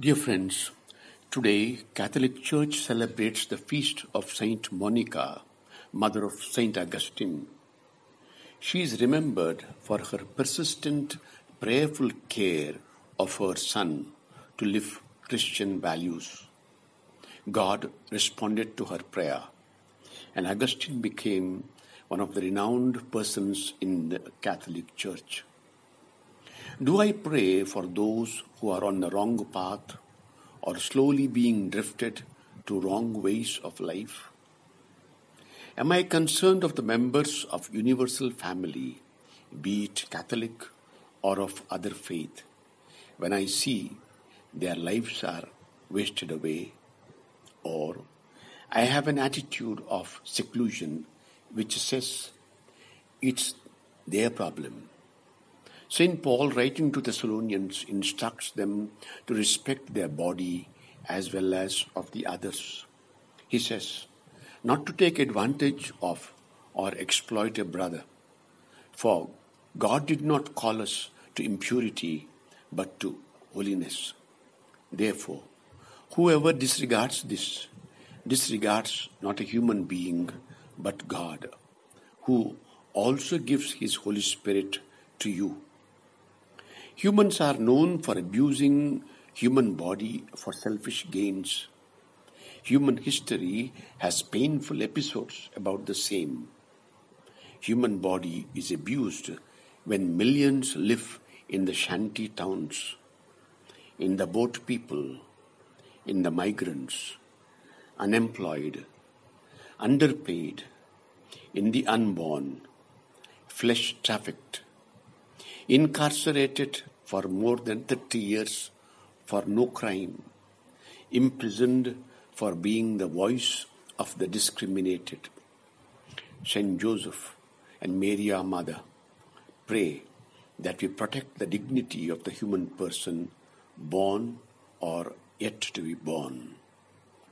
Dear friends, today Catholic Church celebrates the feast of Saint Monica, mother of Saint Augustine. She is remembered for her persistent, prayerful care of her son to live Christian values. God responded to her prayer, and Augustine became one of the renowned persons in the Catholic Church. Do I pray for those who are on the wrong path or slowly being drifted to wrong ways of life? Am I concerned of the members of universal family, be it Catholic or of other faith, when I see their lives are wasted away? Or I have an attitude of seclusion which says it's their problem St. Paul, writing to Thessalonians, instructs them to respect their body as well as of the others. He says, not to take advantage of or exploit a brother. For God did not call us to impurity, but to holiness. Therefore, whoever disregards this, disregards not a human being, but God, who also gives His Holy Spirit to you Humans are known for abusing human body for selfish gains. Human history has painful episodes about the same. Human body is abused when millions live in the shanty towns, in the boat people, in the migrants, unemployed, underpaid, in the unborn, flesh trafficked, incarcerated for more than 30 years for no crime, imprisoned for being the voice of the discriminated. Saint Joseph and Mary, our Mother, pray that we protect the dignity of the human person born or yet to be born.